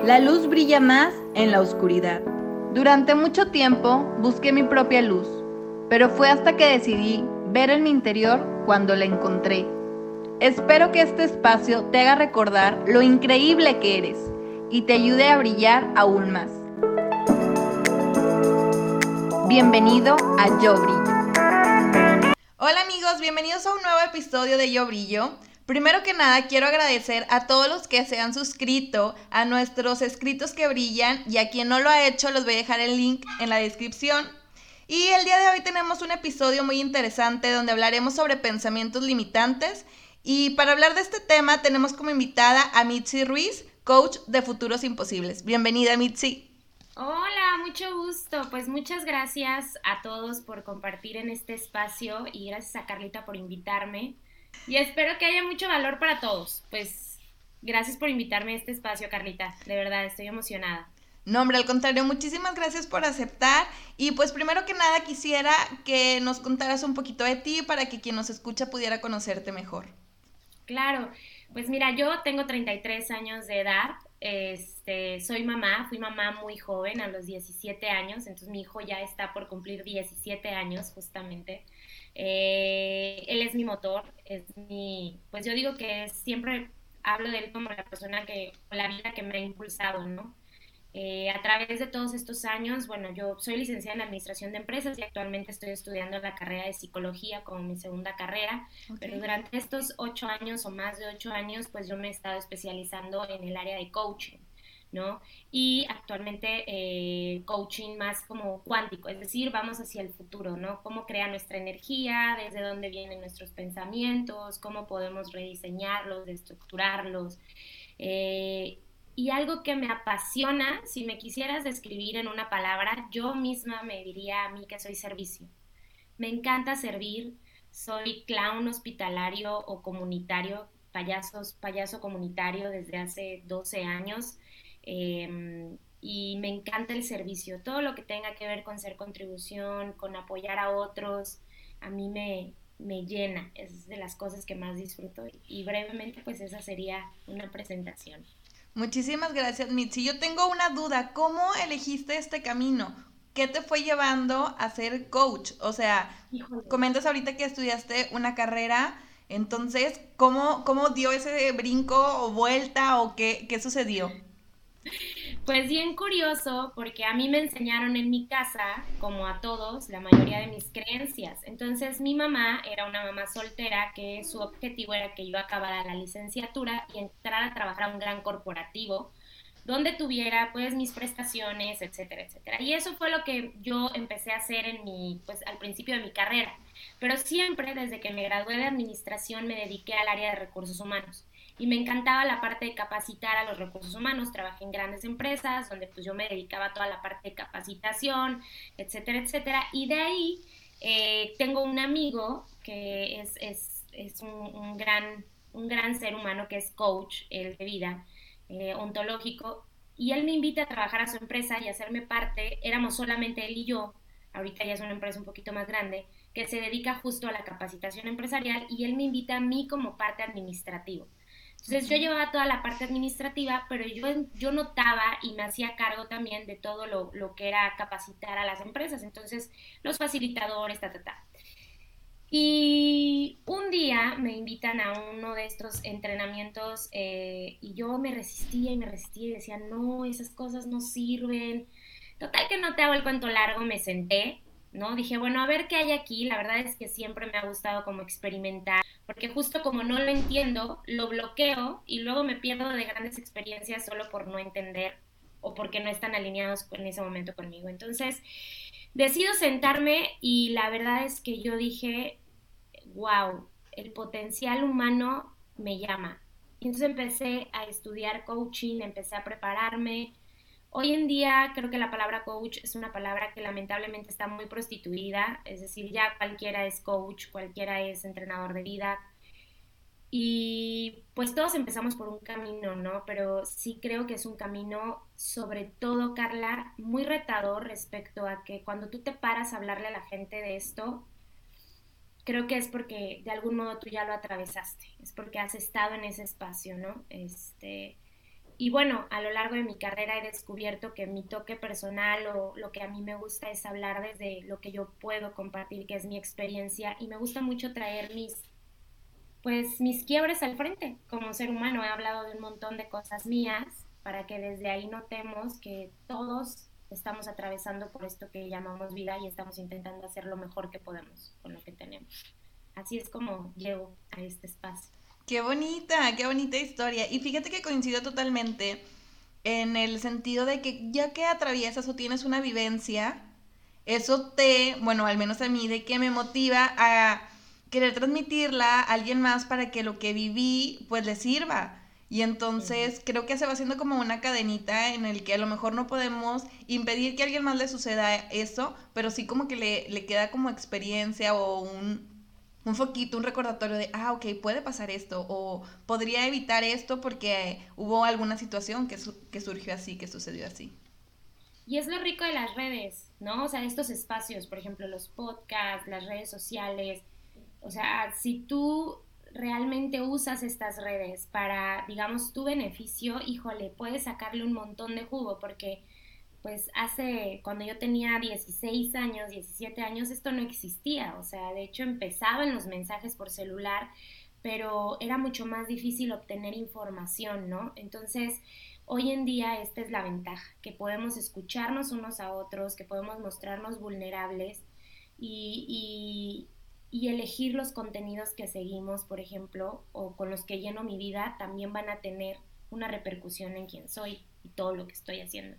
La luz brilla más en la oscuridad. Durante mucho tiempo busqué mi propia luz, pero fue hasta que decidí ver en mi interior cuando la encontré. Espero que este espacio te haga recordar lo increíble que eres y te ayude a brillar aún más. Bienvenido a Yo Brillo. Hola amigos, bienvenidos a un nuevo episodio de Yo Brillo. Primero que nada, quiero agradecer a todos los que se han suscrito a nuestros escritos que brillan y a quien no lo ha hecho, les voy a dejar el link en la descripción. Y el día de hoy tenemos un episodio muy interesante donde hablaremos sobre pensamientos limitantes. Y para hablar de este tema tenemos como invitada a Mitzi Ruiz, coach de futuros imposibles. Bienvenida, Mitzi. Hola, mucho gusto. Pues muchas gracias a todos por compartir en este espacio y gracias a Carlita por invitarme. Y espero que haya mucho valor para todos. Pues gracias por invitarme a este espacio, Carlita. De verdad, estoy emocionada. No, hombre, al contrario, muchísimas gracias por aceptar. Y pues primero que nada quisiera que nos contaras un poquito de ti para que quien nos escucha pudiera conocerte mejor. Claro, pues mira, yo tengo 33 años de edad, este, soy mamá, fui mamá muy joven, a los 17 años, entonces mi hijo ya está por cumplir 17 años justamente. Eh, él es mi motor, es mi, pues yo digo que siempre hablo de él como la persona que, la vida que me ha impulsado, ¿no? Eh, a través de todos estos años, bueno, yo soy licenciada en Administración de Empresas y actualmente estoy estudiando la carrera de Psicología como mi segunda carrera, pero durante estos ocho años o más de ocho años, pues yo me he estado especializando en el área de coaching. ¿No? Y actualmente eh, coaching más como cuántico, es decir, vamos hacia el futuro, ¿no? Cómo crea nuestra energía, desde dónde vienen nuestros pensamientos, cómo podemos rediseñarlos, estructurarlos. Eh, y algo que me apasiona, si me quisieras describir en una palabra, yo misma me diría a mí que soy servicio. Me encanta servir, soy clown hospitalario o comunitario, payasos, payaso comunitario desde hace 12 años. Em, y me encanta el servicio, todo lo que tenga que ver con ser contribución, con apoyar a otros, a mí me, me llena, es de las cosas que más disfruto y brevemente pues esa sería una presentación. Muchísimas gracias, Mitzi. Yo tengo una duda. ¿Cómo elegiste este camino? ¿Qué te fue llevando a ser coach? O sea, comentas ahorita que estudiaste una carrera, entonces, ¿cómo, cómo dio ese brinco o vuelta o qué, qué sucedió? Pues bien curioso, porque a mí me enseñaron en mi casa, como a todos, la mayoría de mis creencias. Entonces mi mamá era una mamá soltera que su objetivo era que yo acabara la licenciatura y entrara a trabajar a un gran corporativo donde tuviera pues mis prestaciones, etcétera, etcétera. Y eso fue lo que yo empecé a hacer en mi, pues al principio de mi carrera. Pero siempre desde que me gradué de administración me dediqué al área de recursos humanos y me encantaba la parte de capacitar a los recursos humanos. Trabajé en grandes empresas donde pues yo me dedicaba a toda la parte de capacitación, etcétera, etcétera. Y de ahí eh, tengo un amigo que es, es, es un, gran, un gran ser humano que es coach el de vida eh, ontológico y él me invita a trabajar a su empresa y a hacerme parte. Éramos solamente él y yo. Ahorita ya es una empresa un poquito más grande que se dedica justo a la capacitación empresarial y él me invita a mí como parte administrativa. Entonces yo llevaba toda la parte administrativa, pero yo, yo notaba y me hacía cargo también de todo lo, lo que era capacitar a las empresas, entonces los facilitadores, ta, ta, ta. Y un día me invitan a uno de estos entrenamientos eh, y yo me resistía y me resistía y decía, no, esas cosas no sirven. Total que no te hago el cuento largo, me senté, ¿no? Dije, bueno, a ver qué hay aquí. La verdad es que siempre me ha gustado como experimentar porque justo como no lo entiendo, lo bloqueo y luego me pierdo de grandes experiencias solo por no entender o porque no están alineados en ese momento conmigo. Entonces, decido sentarme y la verdad es que yo dije, wow, el potencial humano me llama. Y entonces empecé a estudiar coaching, empecé a prepararme, Hoy en día creo que la palabra coach es una palabra que lamentablemente está muy prostituida, es decir, ya cualquiera es coach, cualquiera es entrenador de vida. Y pues todos empezamos por un camino, ¿no? Pero sí creo que es un camino, sobre todo, Carla, muy retador respecto a que cuando tú te paras a hablarle a la gente de esto, creo que es porque de algún modo tú ya lo atravesaste, es porque has estado en ese espacio, ¿no? Este, y bueno, a lo largo de mi carrera he descubierto que mi toque personal o lo que a mí me gusta es hablar desde lo que yo puedo compartir, que es mi experiencia, y me gusta mucho traer mis, pues, mis quiebres al frente. Como ser humano he hablado de un montón de cosas mías para que desde ahí notemos que todos estamos atravesando por esto que llamamos vida y estamos intentando hacer lo mejor que podemos con lo que tenemos. Así es como llego a este espacio. Qué bonita, qué bonita historia. Y fíjate que coincido totalmente en el sentido de que ya que atraviesas o tienes una vivencia, eso te, bueno, al menos a mí, de que me motiva a querer transmitirla a alguien más para que lo que viví pues le sirva. Y entonces creo que se va haciendo como una cadenita en el que a lo mejor no podemos impedir que a alguien más le suceda eso, pero sí como que le, le queda como experiencia o un, un foquito, un recordatorio de, ah, ok, puede pasar esto, o podría evitar esto porque hubo alguna situación que, que surgió así, que sucedió así. Y es lo rico de las redes, ¿no? O sea, estos espacios, por ejemplo, los podcasts, las redes sociales. O sea, si tú realmente usas estas redes para, digamos, tu beneficio, híjole, puedes sacarle un montón de jugo porque pues hace, cuando yo tenía 16 años, 17 años, esto no existía. O sea, de hecho empezaban los mensajes por celular, pero era mucho más difícil obtener información, ¿no? Entonces, hoy en día esta es la ventaja, que podemos escucharnos unos a otros, que podemos mostrarnos vulnerables y, y elegir los contenidos que seguimos, por ejemplo, o con los que lleno mi vida, también van a tener una repercusión en quién soy y todo lo que estoy haciendo.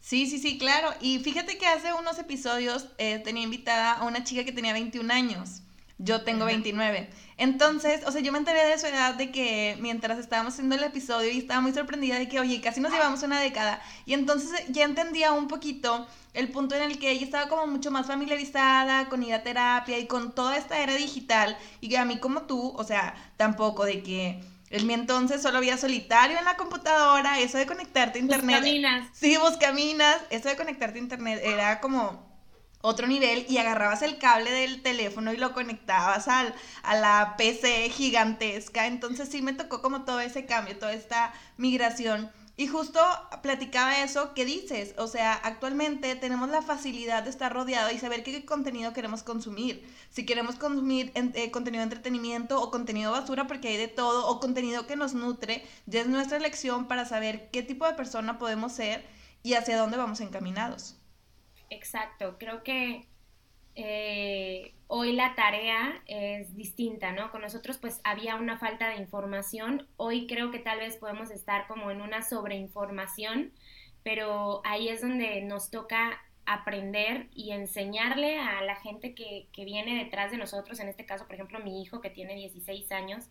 Sí, sí, sí, claro. Y fíjate que hace unos episodios eh, tenía invitada a una chica que tenía 21 años. Yo tengo 29. Entonces, o sea, yo me enteré de su edad de que mientras estábamos haciendo el episodio y estaba muy sorprendida de que, oye, casi nos llevamos una década. Y entonces ya entendía un poquito el punto en el que ella estaba como mucho más familiarizada con ir a terapia y con toda esta era digital. Y que a mí como tú, o sea, tampoco de que en mi entonces solo había solitario en la computadora, eso de conectarte a internet. Buscaminas. Sí, buscaminas, eso de conectarte a internet era como otro nivel y agarrabas el cable del teléfono y lo conectabas al, a la PC gigantesca. Entonces sí me tocó como todo ese cambio, toda esta migración. Y justo platicaba eso que dices, o sea, actualmente tenemos la facilidad de estar rodeado y saber qué contenido queremos consumir. Si queremos consumir eh, contenido de entretenimiento o contenido basura porque hay de todo, o contenido que nos nutre, ya es nuestra elección para saber qué tipo de persona podemos ser y hacia dónde vamos encaminados. Exacto, creo que eh, hoy la tarea es distinta, ¿no? Con nosotros pues había una falta de información, hoy creo que tal vez podemos estar como en una sobreinformación, pero ahí es donde nos toca aprender y enseñarle a la gente que, que viene detrás de nosotros, en este caso, por ejemplo, mi hijo que tiene 16 años,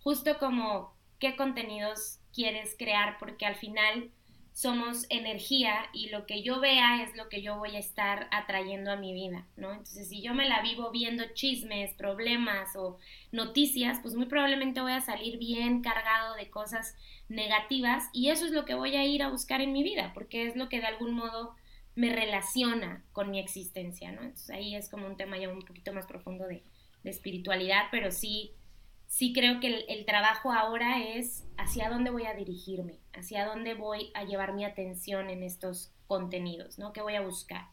justo como qué contenidos quieres crear, porque al final somos energía y lo que yo vea es lo que yo voy a estar atrayendo a mi vida, ¿no? Entonces, si yo me la vivo viendo chismes, problemas o noticias, pues muy probablemente voy a salir bien cargado de cosas negativas y eso es lo que voy a ir a buscar en mi vida, porque es lo que de algún modo me relaciona con mi existencia, ¿no? Entonces ahí es como un tema ya un poquito más profundo de, de espiritualidad, pero sí sí creo que el, trabajo ahora es hacia dónde voy a dirigirme, hacia dónde voy a llevar mi atención en estos contenidos, ¿no? ¿Qué voy a buscar?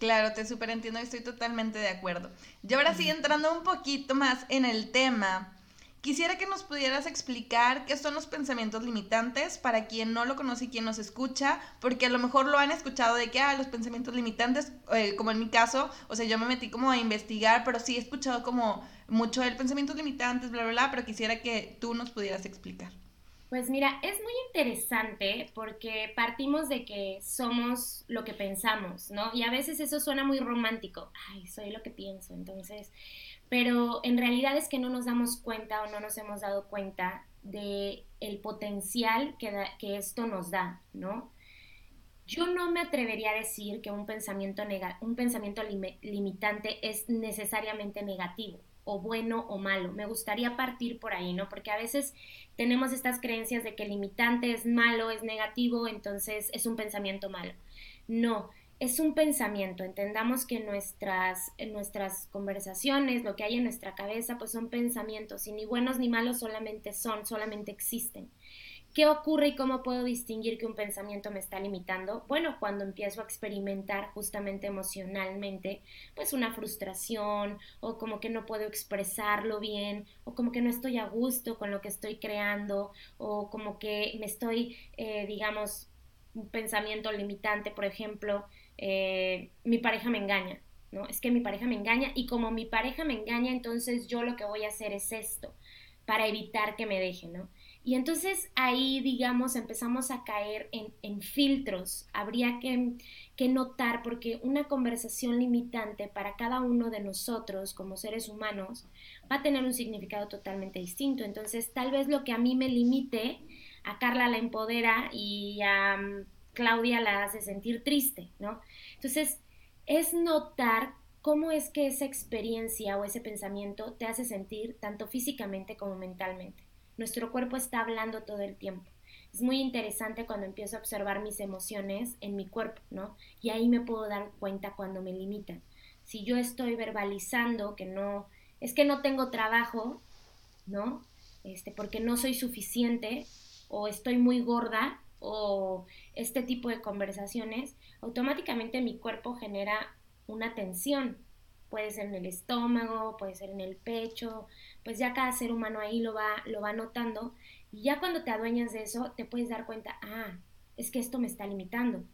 Claro, te súper entiendo y estoy totalmente de acuerdo. Y ahora sí, entrando un poquito más en el tema, quisiera que nos pudieras explicar qué son los pensamientos limitantes para quien no lo conoce y quien nos escucha, porque a lo mejor lo han escuchado de que, ah, los pensamientos limitantes, eh, como en mi caso, o sea, yo me metí como a investigar, pero sí he escuchado como mucho el pensamiento limitantes, bla, bla, bla, pero quisiera que tú nos pudieras explicar. Pues mira, es muy interesante porque partimos de que somos lo que pensamos, ¿no? Y a veces eso suena muy romántico, ay, soy lo que pienso, entonces, pero en realidad es que no nos damos cuenta o no nos hemos dado cuenta de el potencial que, que esto nos da, ¿no? Yo no me atrevería a decir que un pensamiento, un pensamiento limitante es necesariamente negativo o bueno o malo. Me gustaría partir por ahí, ¿no? Porque a veces tenemos estas creencias de que limitante es malo, es negativo, entonces es un pensamiento malo. No, es un pensamiento. Entendamos que nuestras, nuestras conversaciones, lo que hay en nuestra cabeza, pues son pensamientos y ni buenos ni malos solamente son, solamente existen. ¿Qué ocurre y cómo puedo distinguir que un pensamiento me está limitando? Bueno, cuando empiezo a experimentar justamente emocionalmente, pues una frustración o como que no puedo expresarlo bien o como que no estoy a gusto con lo que estoy creando o como que me estoy, eh, digamos, un pensamiento limitante, por ejemplo, eh, mi pareja me engaña, ¿no? Es que mi pareja me engaña y como mi pareja me engaña, entonces yo lo que voy a hacer es esto para evitar que me deje, ¿no? Y entonces ahí, digamos, empezamos a caer en, filtros. Habría que, notar, porque una conversación limitante para cada uno de nosotros como seres humanos va a tener un significado totalmente distinto. Entonces, tal vez lo que a mí me limite, a Carla la empodera y a Claudia la hace sentir triste, ¿no? Entonces, es notar cómo es que esa experiencia o ese pensamiento te hace sentir tanto físicamente como mentalmente. Nuestro cuerpo está hablando todo el tiempo. Es muy interesante cuando empiezo a observar mis emociones en mi cuerpo, ¿no? Y ahí me puedo dar cuenta cuando me limitan. Si yo estoy verbalizando que no, es que no tengo trabajo, ¿no? Este, porque no soy suficiente o estoy muy gorda o este tipo de conversaciones, automáticamente mi cuerpo genera una tensión. Puede ser en el estómago, puede ser en el pecho, pues ya cada ser humano ahí lo va, lo va notando y ya cuando te adueñas de eso te puedes dar cuenta, ah, es que esto me está limitando.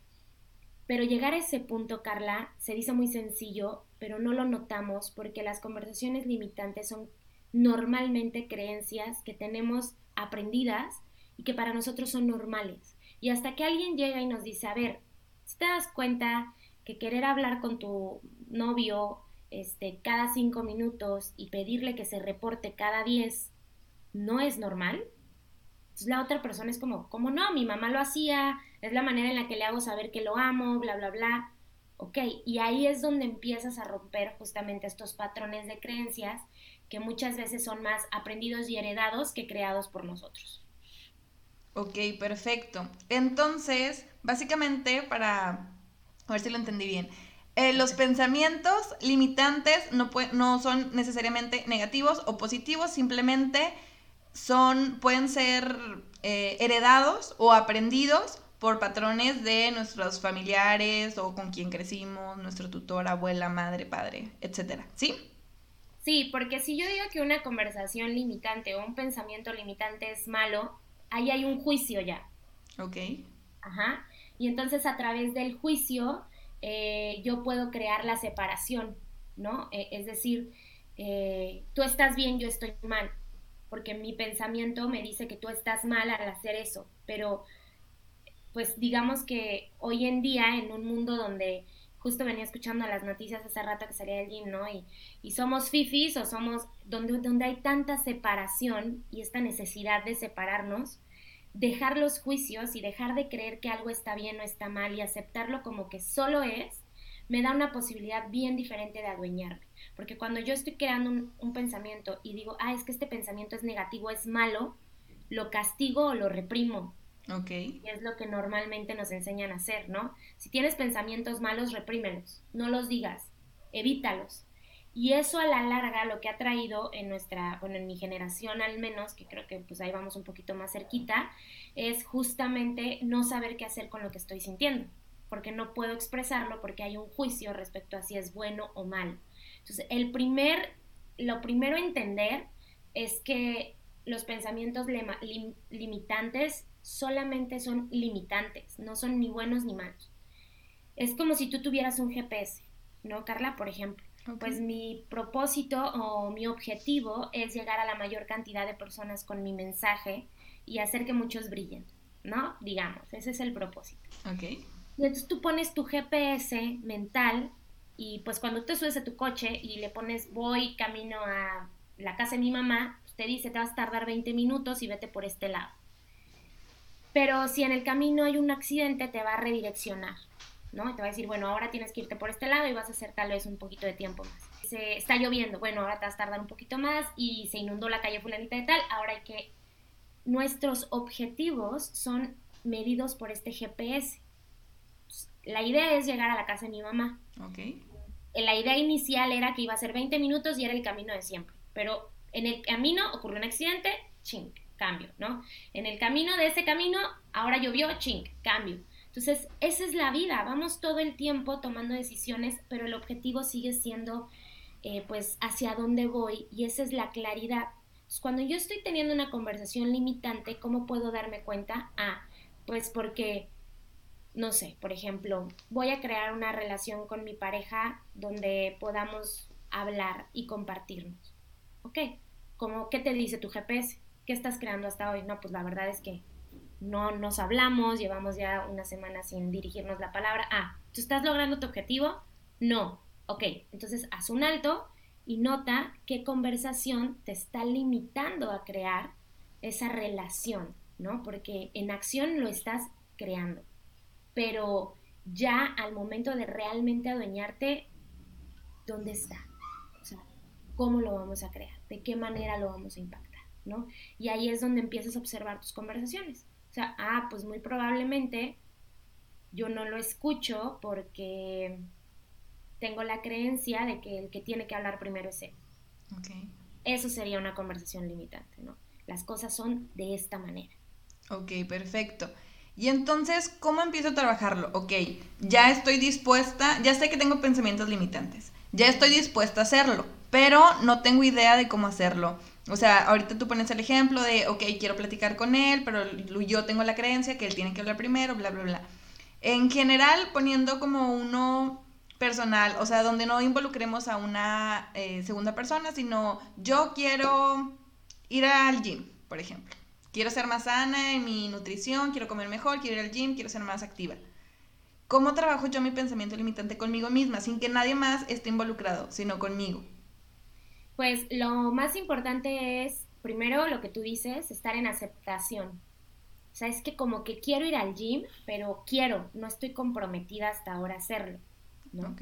Pero llegar a ese punto, Carla, se dice muy sencillo, pero no lo notamos porque las conversaciones limitantes son normalmente creencias que tenemos aprendidas y que para nosotros son normales. Y hasta que alguien llega y nos dice, a ver, si te das cuenta que querer hablar con tu novio este, cada cinco minutos y pedirle que se reporte cada diez no es normal, entonces la otra persona es como, como no, mi mamá lo hacía, es la manera en la que le hago saber que lo amo, bla, bla, bla. Ok, y ahí es donde empiezas a romper justamente estos patrones de creencias que muchas veces son más aprendidos y heredados que creados por nosotros. Ok, perfecto. Entonces, básicamente, para a ver si lo entendí bien, eh, los pensamientos limitantes no, no son necesariamente negativos o positivos, simplemente son, pueden ser eh, heredados o aprendidos por patrones de nuestros familiares o con quien crecimos, nuestro tutor, abuela, madre, padre, etcétera, ¿sí? Sí, porque si yo digo que una conversación limitante o un pensamiento limitante es malo, ahí hay un juicio ya. Ok. Ajá. Y entonces a través del juicio eh, yo puedo crear la separación, ¿no? Eh, es decir, eh, tú estás bien, yo estoy mal, porque mi pensamiento me dice que tú estás mal al hacer eso, pero pues digamos que hoy en día en un mundo donde justo venía escuchando las noticias hace rato que salía del gym, ¿no? Y, y somos fifis o somos donde, donde hay tanta separación y esta necesidad de separarnos, dejar los juicios y dejar de creer que algo está bien o está mal y aceptarlo como que solo es, me da una posibilidad bien diferente de adueñarme. Porque cuando yo estoy creando un, pensamiento y digo, ah, es que este pensamiento es negativo, es malo, lo castigo o lo reprimo. Ok. Y es lo que normalmente nos enseñan a hacer, ¿no? Si tienes pensamientos malos, reprímelos, no los digas, evítalos. Y eso a la larga lo que ha traído en nuestra, bueno, en mi generación al menos, que creo que pues ahí vamos un poquito más cerquita, es justamente no saber qué hacer con lo que estoy sintiendo, porque no puedo expresarlo porque hay un juicio respecto a si es bueno o mal. Entonces, el primer, lo primero a entender es que los pensamientos limitantes solamente son limitantes, no son ni buenos ni malos. Es como si tú tuvieras un GPS, ¿no, Carla? Por ejemplo pues mi propósito o mi objetivo es llegar a la mayor cantidad de personas con mi mensaje y hacer que muchos brillen, ¿no? Digamos, ese es el propósito. Ok. Y entonces tú pones tu GPS mental y pues cuando tú subes a tu coche y le pones voy camino a la casa de mi mamá, pues, te dice te vas a tardar 20 minutos y vete por este lado. Pero si en el camino hay un accidente, te va a redireccionar. ¿No? te va a decir, bueno, ahora tienes que irte por este lado y vas a hacer tal vez un poquito de tiempo más. Se, está lloviendo, bueno, ahora te vas a tardar un poquito más y se inundó la calle fulanita de tal, ahora hay que... Nuestros objetivos son medidos por este GPS. La idea es llegar a la casa de mi mamá. Ok. La idea inicial era que iba a ser 20 minutos y era el camino de siempre, pero en el camino ocurrió un accidente, ching, cambio, ¿no? En el camino de ese camino, ahora llovió, ching, cambio. Entonces, esa es la vida, vamos todo el tiempo tomando decisiones, pero el objetivo sigue siendo, eh, pues, hacia dónde voy y esa es la claridad. cuando yo estoy teniendo una conversación limitante, ¿cómo puedo darme cuenta? Ah, pues porque, no sé, por ejemplo, voy a crear una relación con mi pareja donde podamos hablar y compartirnos. ¿Ok? Como, ¿qué te dice tu GPS? ¿Qué estás creando hasta hoy? No, pues la verdad es que no nos hablamos, llevamos ya una semana sin dirigirnos la palabra. Ah, ¿tú estás logrando tu objetivo? No. Ok, entonces haz un alto y nota qué conversación te está limitando a crear esa relación, ¿no? Porque en acción lo estás creando, pero ya al momento de realmente adueñarte, ¿dónde está? O sea, ¿cómo lo vamos a crear? ¿De qué manera lo vamos a impactar? ¿no? Y ahí es donde empiezas a observar tus conversaciones. O sea, ah, pues muy probablemente yo no lo escucho porque tengo la creencia de que el que tiene que hablar primero es él. Eso sería una conversación limitante, ¿no? Las cosas son de esta manera. Ok, perfecto. Y entonces, ¿cómo empiezo a trabajarlo? Ok, ya estoy dispuesta, ya sé que tengo pensamientos limitantes, ya estoy dispuesta a hacerlo, pero no tengo idea de cómo hacerlo. O sea, ahorita tú pones el ejemplo de, ok, quiero platicar con él, pero yo tengo la creencia que él tiene que hablar primero, bla, bla, bla. En general, poniendo como uno personal, o sea, donde no involucremos a una eh, segunda persona, sino yo quiero ir al gym, por ejemplo. Quiero ser más sana en mi nutrición, quiero comer mejor, quiero ir al gym, quiero ser más activa. ¿Cómo trabajo yo mi pensamiento limitante conmigo misma, sin que nadie más esté involucrado, sino conmigo? Pues lo más importante es, primero, lo que tú dices, estar en aceptación. O sea, es que como que quiero ir al gym, pero quiero, no estoy comprometida hasta ahora a hacerlo, ¿no?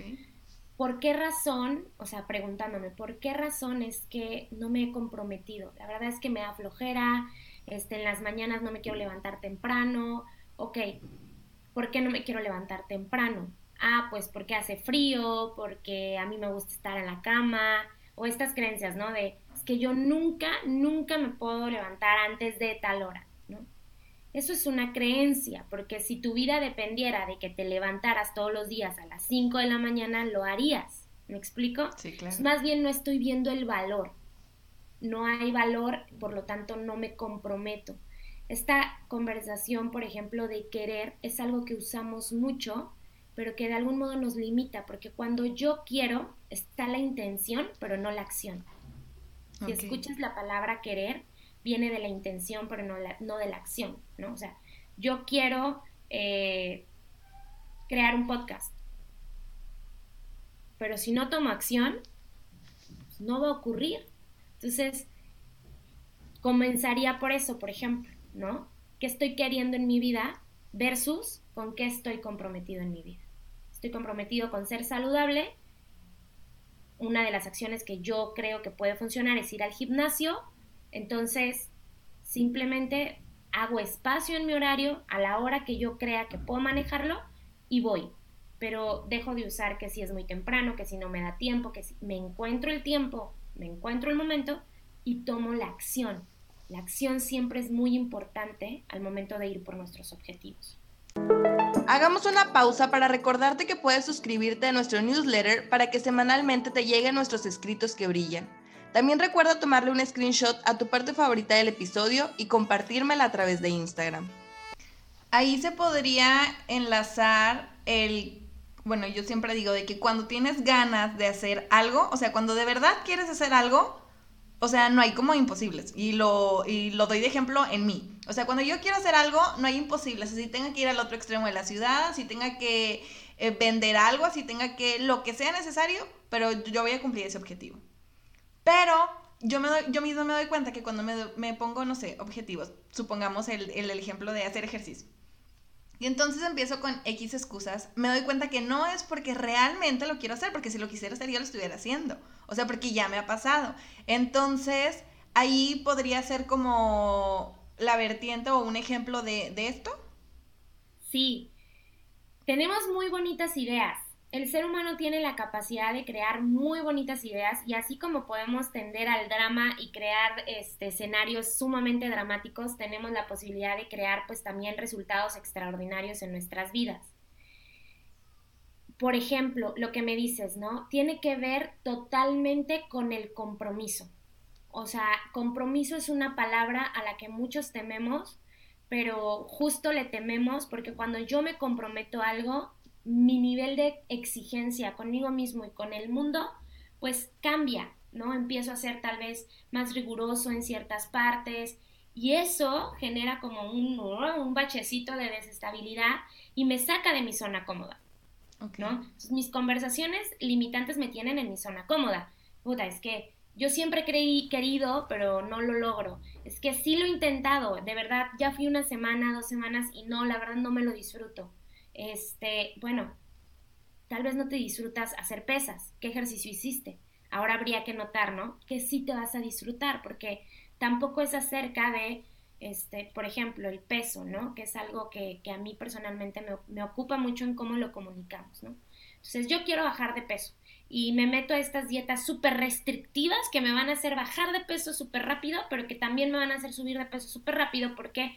¿Por qué razón, o sea, preguntándome, ¿por qué razón es que no me he comprometido? La verdad es que me da flojera, este, en las mañanas no me quiero levantar temprano, ok, ¿por qué no me quiero levantar temprano? Ah, pues porque hace frío, porque a mí me gusta estar en la cama, o estas creencias, ¿no? De es que yo nunca, nunca me puedo levantar antes de tal hora, ¿no? Eso es una creencia, porque si tu vida dependiera de que te levantaras todos los días a las 5 de la mañana, lo harías. ¿Me explico? Sí, claro. Más bien no estoy viendo el valor. No hay valor, por lo tanto no me comprometo. Esta conversación, por ejemplo, de querer es algo que usamos mucho pero que de algún modo nos limita, porque cuando yo quiero está la intención, pero no la acción. Si escuchas la palabra querer, viene de la intención, pero no, no de la acción, ¿no? O sea, yo quiero eh, crear un podcast, pero si no tomo acción, pues no va a ocurrir. Entonces, comenzaría por eso, por ejemplo, ¿no? ¿Qué estoy queriendo en mi vida versus con qué estoy comprometido en mi vida? Estoy comprometido con ser saludable, una de las acciones que yo creo que puede funcionar es ir al gimnasio, entonces simplemente hago espacio en mi horario a la hora que yo crea que puedo manejarlo y voy. Pero dejo de usar que si es muy temprano, que si no me da tiempo, que si me encuentro el tiempo, me encuentro el momento y tomo la acción. La acción siempre es muy importante al momento de ir por nuestros objetivos. Hagamos una pausa para recordarte que puedes suscribirte a nuestro newsletter para que semanalmente te lleguen nuestros escritos que brillan. También recuerda tomarle un screenshot a tu parte favorita del episodio y compartírmela a través de Instagram. Ahí se podría enlazar el, bueno, yo siempre digo de que cuando tienes ganas de hacer algo, o sea, cuando de verdad quieres hacer algo, o sea, no hay como imposibles. Y lo, y lo doy de ejemplo en mí. O sea, cuando yo quiero hacer algo, no hay imposibles. Así tenga que ir al otro extremo de la ciudad, si tenga que eh, vender algo, si tenga que lo que sea necesario, pero yo voy a cumplir ese objetivo. Pero yo, me yo mismo me doy cuenta que cuando me, me pongo, no sé, objetivos, supongamos el, el, el ejemplo de hacer ejercicio. Y entonces empiezo con X excusas, me doy cuenta que no es porque realmente lo quiero hacer, porque si lo quisiera hacer ya lo estuviera haciendo. O sea, porque ya me ha pasado. Entonces, ahí podría ser como la vertiente o un ejemplo de, esto. Sí, tenemos muy bonitas ideas. el ser humano tiene la capacidad de crear muy bonitas ideas y así como podemos tender al drama y crear este, escenarios sumamente dramáticos, tenemos la posibilidad de crear pues también resultados extraordinarios en nuestras vidas. Por ejemplo, lo que me dices, ¿no? Tiene que ver totalmente con el compromiso. O sea, compromiso es una palabra a la que muchos tememos, pero justo le tememos porque cuando yo me comprometo a algo, mi nivel de exigencia conmigo mismo y con el mundo, pues cambia, ¿no? Empiezo a ser tal vez más riguroso en ciertas partes y eso genera como un, un bachecito de desestabilidad y me saca de mi zona cómoda, ¿no? mis conversaciones limitantes me tienen en mi zona cómoda. Puta, es que yo siempre creí querido, pero no lo logro. Es que sí lo he intentado, de verdad, ya fui una semana, dos semanas y no, la verdad no me lo disfruto este, bueno, tal vez no te disfrutas hacer pesas, ¿qué ejercicio hiciste? Ahora habría que notar, ¿no? Que sí te vas a disfrutar, porque tampoco es acerca de, este, por ejemplo, el peso, ¿no? Que es algo que, a mí personalmente me, me, ocupa mucho en cómo lo comunicamos, ¿no? Entonces yo quiero bajar de peso y me meto a estas dietas súper restrictivas que me van a hacer bajar de peso súper rápido, pero que también me van a hacer subir de peso súper rápido porque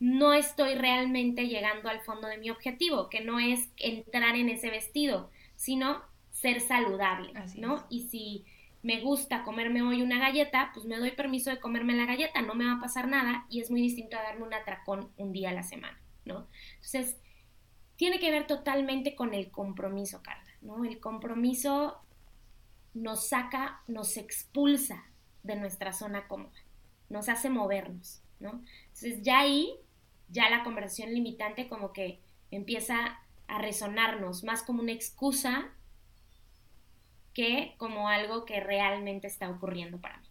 no estoy realmente llegando al fondo de mi objetivo, que no es entrar en ese vestido, sino ser saludable, ¿no? Y si me gusta comerme hoy una galleta, pues me doy permiso de comerme la galleta, no me va a pasar nada y es muy distinto a darme un atracón un día a la semana, ¿no? Entonces, tiene que ver totalmente con el compromiso, Carla, ¿no? El compromiso nos saca, nos expulsa de nuestra zona cómoda, nos hace movernos, ¿no? Entonces, ya ahí ya la conversación limitante como que empieza a resonarnos más como una excusa que como algo que realmente está ocurriendo para mí.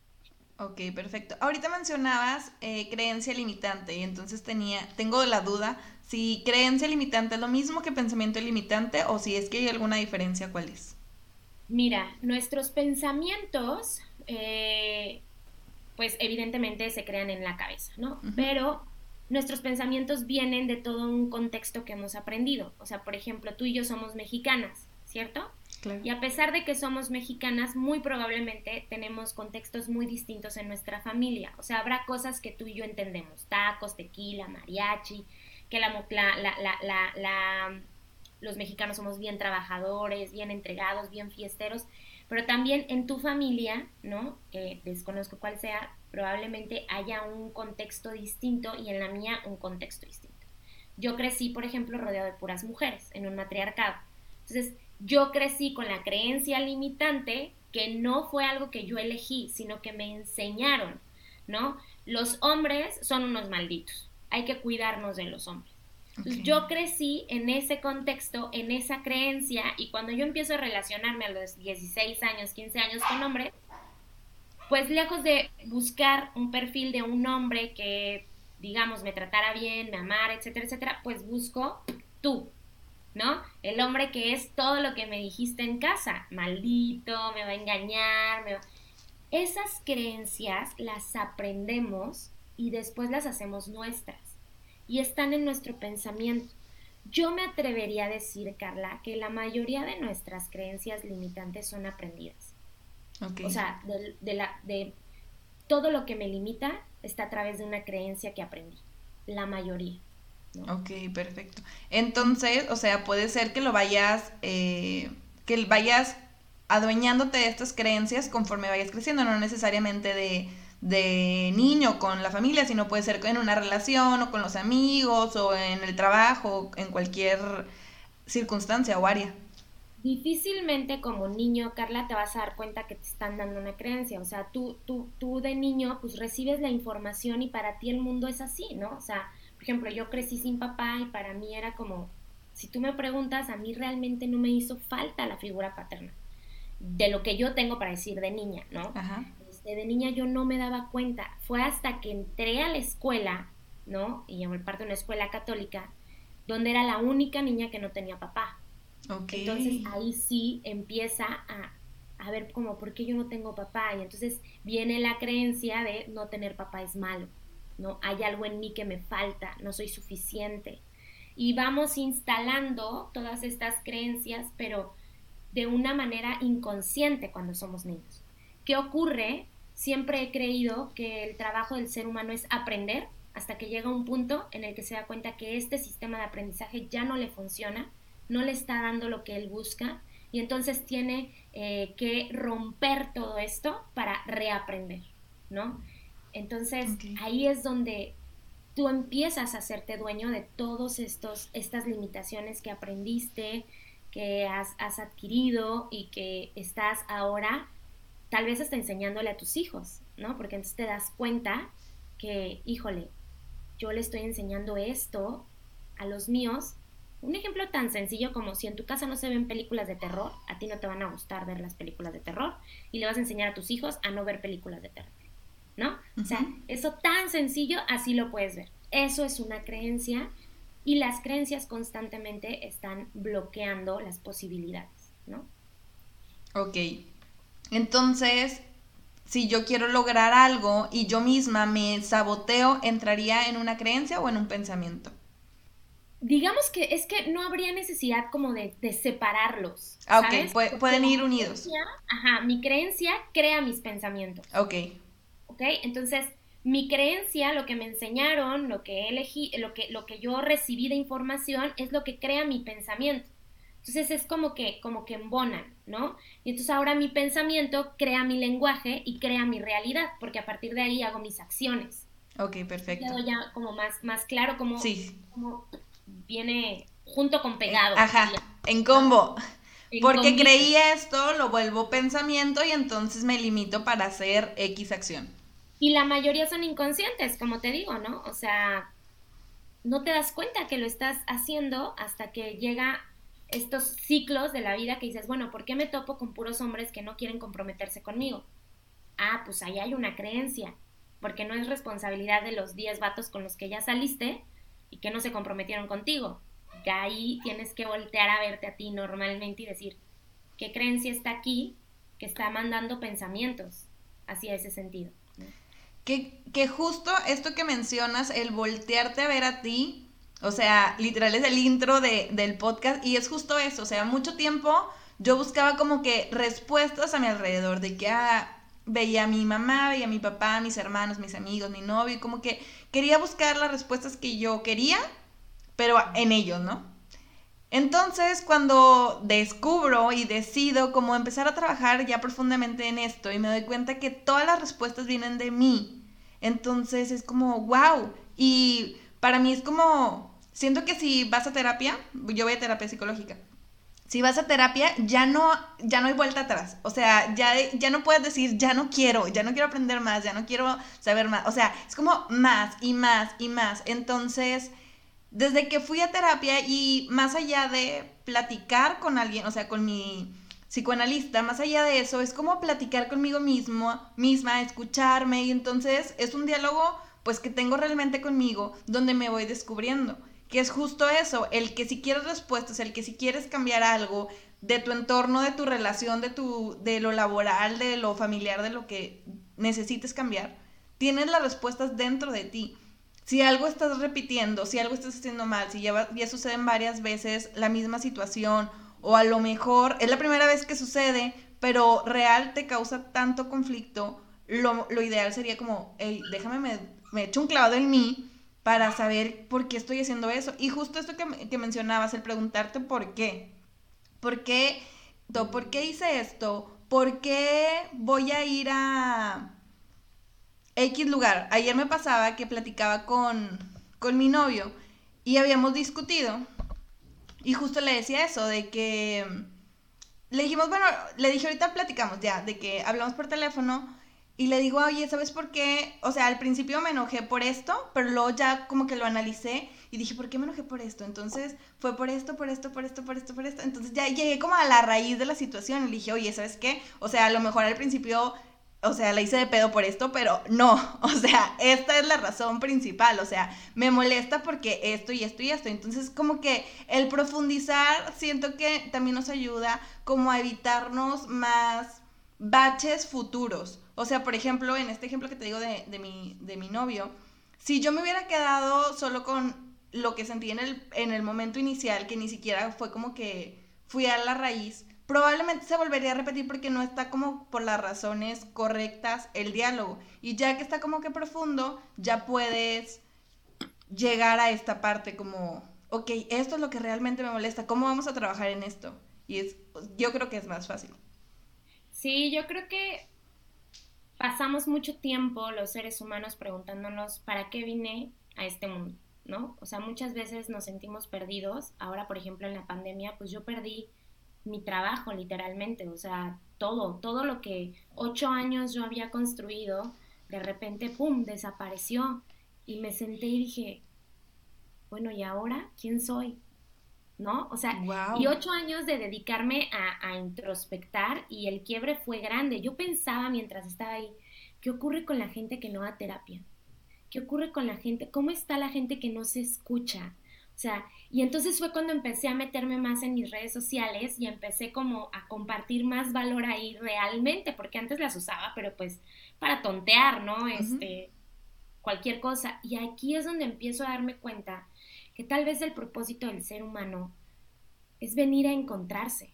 Ok, perfecto. Ahorita mencionabas eh, creencia limitante y entonces tenía, tengo la duda si creencia limitante es lo mismo que pensamiento limitante o si es que hay alguna diferencia, ¿cuál es? Mira, nuestros pensamientos, eh, pues evidentemente se crean en la cabeza, ¿no? Pero nuestros pensamientos vienen de todo un contexto que hemos aprendido. O sea, por ejemplo, tú y yo somos mexicanas, ¿cierto? Y a pesar de que somos mexicanas, muy probablemente tenemos contextos muy distintos en nuestra familia. O sea, habrá cosas que tú y yo entendemos, tacos, tequila, mariachi, que la, la, la, los mexicanos somos bien trabajadores, bien entregados, bien fiesteros, pero también en tu familia, ¿no? Que desconozco cuál sea, probablemente haya un contexto distinto y en la mía un contexto distinto. Yo crecí, por ejemplo, rodeado de puras mujeres, en un matriarcado. Entonces, yo crecí con la creencia limitante que no fue algo que yo elegí, sino que me enseñaron, ¿no? Los hombres son unos malditos, hay que cuidarnos de los hombres. Entonces, yo crecí en ese contexto, en esa creencia, y cuando yo empiezo a relacionarme a los 16 años, 15 años con hombres, pues lejos de buscar un perfil de un hombre que, digamos, me tratara bien, me amara, etcétera, etcétera, pues busco tú, ¿no? El hombre que es todo lo que me dijiste en casa, maldito, me va a engañar, me va... Esas creencias las aprendemos y después las hacemos nuestras y están en nuestro pensamiento. Yo me atrevería a decir, Carla, que la mayoría de nuestras creencias limitantes son aprendidas. O sea, de, la, de todo lo que me limita está a través de una creencia que aprendí, la mayoría. Ok, perfecto. Entonces, o sea, puede ser que lo vayas, eh, que vayas adueñándote de estas creencias conforme vayas creciendo, no necesariamente de, de niño con la familia, sino puede ser en una relación o con los amigos o en el trabajo, en cualquier circunstancia o área difícilmente como niño, Carla, te vas a dar cuenta que te están dando una creencia. O sea, tú, tú, tú de niño, pues recibes la información y para ti el mundo es así, ¿no? O sea, por ejemplo, yo crecí sin papá y para mí era como, si tú me preguntas, a mí realmente no me hizo falta la figura paterna. De lo que yo tengo para decir de niña, ¿no? Ajá. Este, de niña yo no me daba cuenta. Fue hasta que entré a la escuela, ¿no? Y en parte de una escuela católica, donde era la única niña que no tenía papá. Entonces ahí sí empieza a, a ver como, ¿por qué yo no tengo papá? Y entonces viene la creencia de no tener papá es malo, ¿no? Hay algo en mí que me falta, no soy suficiente. Y vamos instalando todas estas creencias, pero de una manera inconsciente cuando somos niños. ¿Qué ocurre? Siempre he creído que el trabajo del ser humano es aprender hasta que llega un punto en el que se da cuenta que este sistema de aprendizaje ya no le funciona, no le está dando lo que él busca y entonces tiene eh, que romper todo esto para reaprender, ¿no? Entonces ahí es donde tú empiezas a hacerte dueño de estos estas limitaciones que aprendiste, que has, has adquirido y que estás ahora tal vez hasta enseñándole a tus hijos, ¿no? Porque entonces te das cuenta que, híjole, yo le estoy enseñando esto a los míos. Un ejemplo tan sencillo como si en tu casa no se ven películas de terror, a ti no te van a gustar ver las películas de terror y le vas a enseñar a tus hijos a no ver películas de terror, ¿no? O sea, eso tan sencillo, así lo puedes ver. Eso es una creencia y las creencias constantemente están bloqueando las posibilidades, ¿no? Ok. Entonces, si yo quiero lograr algo y yo misma me saboteo, ¿entraría en una creencia o en un pensamiento? Digamos que es que no habría necesidad como de, separarlos. Ah, ok, pueden ir unidos. ajá, mi creencia crea mis pensamientos. Ok. Ok, entonces mi creencia, lo que me enseñaron, lo que elegí, lo que, lo que yo recibí de información es lo que crea mi pensamiento. Entonces es como que, como que embonan, ¿no? Y entonces ahora mi pensamiento crea mi lenguaje y crea mi realidad, porque a partir de ahí hago mis acciones. Ok, perfecto. Quedo ya como más, más claro cómo, viene junto con pegado. Ajá, en combo. porque creí esto, lo vuelvo pensamiento y entonces me limito para hacer X acción. Y la mayoría son inconscientes, como te digo, ¿no? O sea, no te das cuenta que lo estás haciendo hasta que llega estos ciclos de la vida que dices, bueno, ¿por qué me topo con puros hombres que no quieren comprometerse conmigo? Ah, pues ahí hay una creencia, porque no es responsabilidad de los 10 vatos con los que ya saliste y que no se comprometieron contigo. Ya ahí tienes que voltear a verte a ti normalmente y decir, ¿qué creencia está aquí que está mandando pensamientos hacia ese sentido? Que, que justo esto que mencionas, el voltearte a ver a ti, o sea, literal es el intro de, del podcast y es justo eso, o sea, mucho tiempo yo buscaba como que respuestas a mi alrededor, de que ah, veía a mi mamá, veía a mi papá, mis hermanos, mis amigos, mi novio, y como que quería buscar las respuestas que yo quería, pero en ellos, ¿no? Entonces, cuando descubro y decido como empezar a trabajar ya profundamente en esto y me doy cuenta que todas las respuestas vienen de mí, entonces es como, wow, y para mí es como siento que si vas a terapia, yo voy a terapia psicológica. Si vas a terapia, ya no, ya no hay vuelta atrás. O sea, ya, ya no puedes decir, ya no quiero, ya no quiero aprender más, ya no quiero saber más. O sea, es como más y más y más. Entonces, desde que fui a terapia y más allá de platicar con alguien, o sea, con mi psicoanalista, más allá de eso, es como platicar conmigo mismo, misma, escucharme y entonces es un diálogo pues que tengo realmente conmigo donde me voy descubriendo que es justo eso, el que si quieres respuestas, el que si quieres cambiar algo de tu entorno, de tu relación, de, tu, de lo laboral, de lo familiar, de lo que necesites cambiar, tienes las respuestas dentro de ti. Si algo estás repitiendo, si algo estás haciendo mal, si ya, suceden varias veces la misma situación, o a lo mejor es la primera vez que sucede, pero real te causa tanto conflicto, lo, lo ideal sería como, hey, déjame, me, me echo un clavado en mí para saber por qué estoy haciendo eso. Y justo esto que, mencionabas, el preguntarte por qué. ¿Por qué, ¿Por qué hice esto? ¿Por qué voy a ir a X lugar? Ayer me pasaba que platicaba con, con mi novio y habíamos discutido. Y justo le decía eso, de que le dijimos, bueno, le dije ahorita platicamos ya, de que hablamos por teléfono y le digo, oye, ¿sabes por qué? O sea, al principio me enojé por esto, pero luego ya como que lo analicé y dije, ¿por qué me enojé por esto? Entonces fue por esto, por esto, por esto, por esto, por esto. Entonces ya llegué como a la raíz de la situación y le dije, oye, ¿sabes qué? O sea, a lo mejor al principio, o sea, la hice de pedo por esto, pero no. O sea, esta es la razón principal. O sea, me molesta porque esto y esto y esto. Entonces, como que el profundizar siento que también nos ayuda como a evitarnos más baches futuros. O sea, por ejemplo, en este ejemplo que te digo de, mi, de mi novio, si yo me hubiera quedado solo con lo que sentí en el, en el momento inicial, que ni siquiera fue como que fui a la raíz, probablemente se volvería a repetir porque no está como por las razones correctas el diálogo. Y ya que está como que profundo, ya puedes llegar a esta parte como, ok, esto es lo que realmente me molesta, ¿cómo vamos a trabajar en esto? Y es, yo creo que es más fácil. Sí, yo creo que pasamos mucho tiempo los seres humanos preguntándonos para qué vine a este mundo, ¿no? O sea, muchas veces nos sentimos perdidos. Ahora, por ejemplo, en la pandemia, pues yo perdí mi trabajo literalmente, o sea, todo, todo lo que ocho años yo había construido, de repente, ¡pum!, desapareció. Y me senté y dije, bueno, ¿y ahora quién soy? ¿No? O sea, y ocho años de dedicarme a, a introspectar y el quiebre fue grande. Yo pensaba mientras estaba ahí, ¿qué ocurre con la gente que no da terapia? ¿Qué ocurre con la gente? ¿Cómo está la gente que no se escucha? O sea, y entonces fue cuando empecé a meterme más en mis redes sociales y empecé como a compartir más valor ahí realmente, porque antes las usaba, pero pues para tontear, ¿no? Este, cualquier cosa. Y aquí es donde empiezo a darme cuenta que tal vez el propósito del ser humano es venir a encontrarse.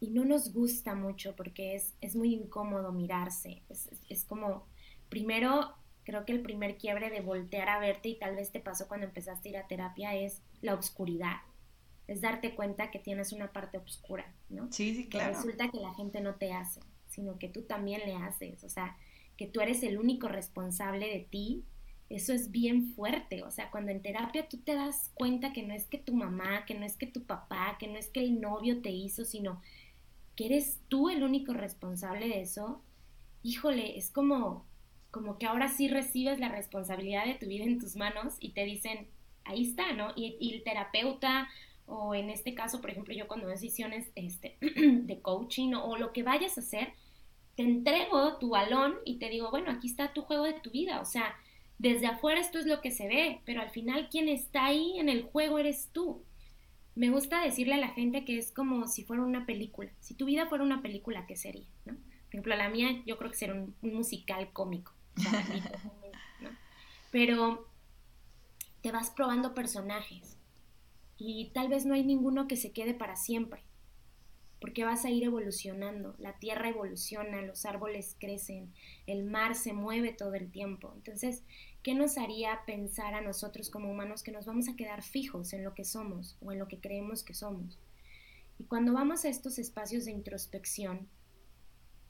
Y no nos gusta mucho porque es, es muy incómodo mirarse. Es, es como, primero creo que el primer quiebre de voltear a verte y tal vez te pasó cuando empezaste a ir a terapia es la oscuridad. Es darte cuenta que tienes una parte oscura, ¿no? Sí, sí, claro. Que resulta que la gente no te hace, sino que tú también le haces. O sea, que tú eres el único responsable de ti. Eso es bien fuerte. O sea, cuando en terapia tú te das cuenta que no es que tu mamá, que no es que tu papá, que no es que el novio te hizo, sino que eres tú el único responsable de eso. Híjole, es como como que ahora sí recibes la responsabilidad de tu vida en tus manos y te dicen, ahí está, ¿no? Y, el terapeuta, o en este caso, por ejemplo, yo cuando decisiones este, de coaching o, lo que vayas a hacer, te entrego tu balón y te digo, bueno, aquí está tu juego de tu vida, o sea, desde afuera esto es lo que se ve, pero al final quien está ahí en el juego eres tú. Me gusta decirle a la gente que es como si fuera una película. Si tu vida fuera una película, ¿qué sería? ¿no? Por ejemplo, la mía yo creo que sería un musical cómico. Pero te vas probando personajes y tal vez no hay ninguno que se quede para siempre, porque vas a ir evolucionando, la tierra evoluciona, los árboles crecen, el mar se mueve todo el tiempo. Entonces, ¿qué nos haría pensar a nosotros como humanos que nos vamos a quedar fijos en lo que somos o en lo que creemos que somos? Y cuando vamos a estos espacios de introspección,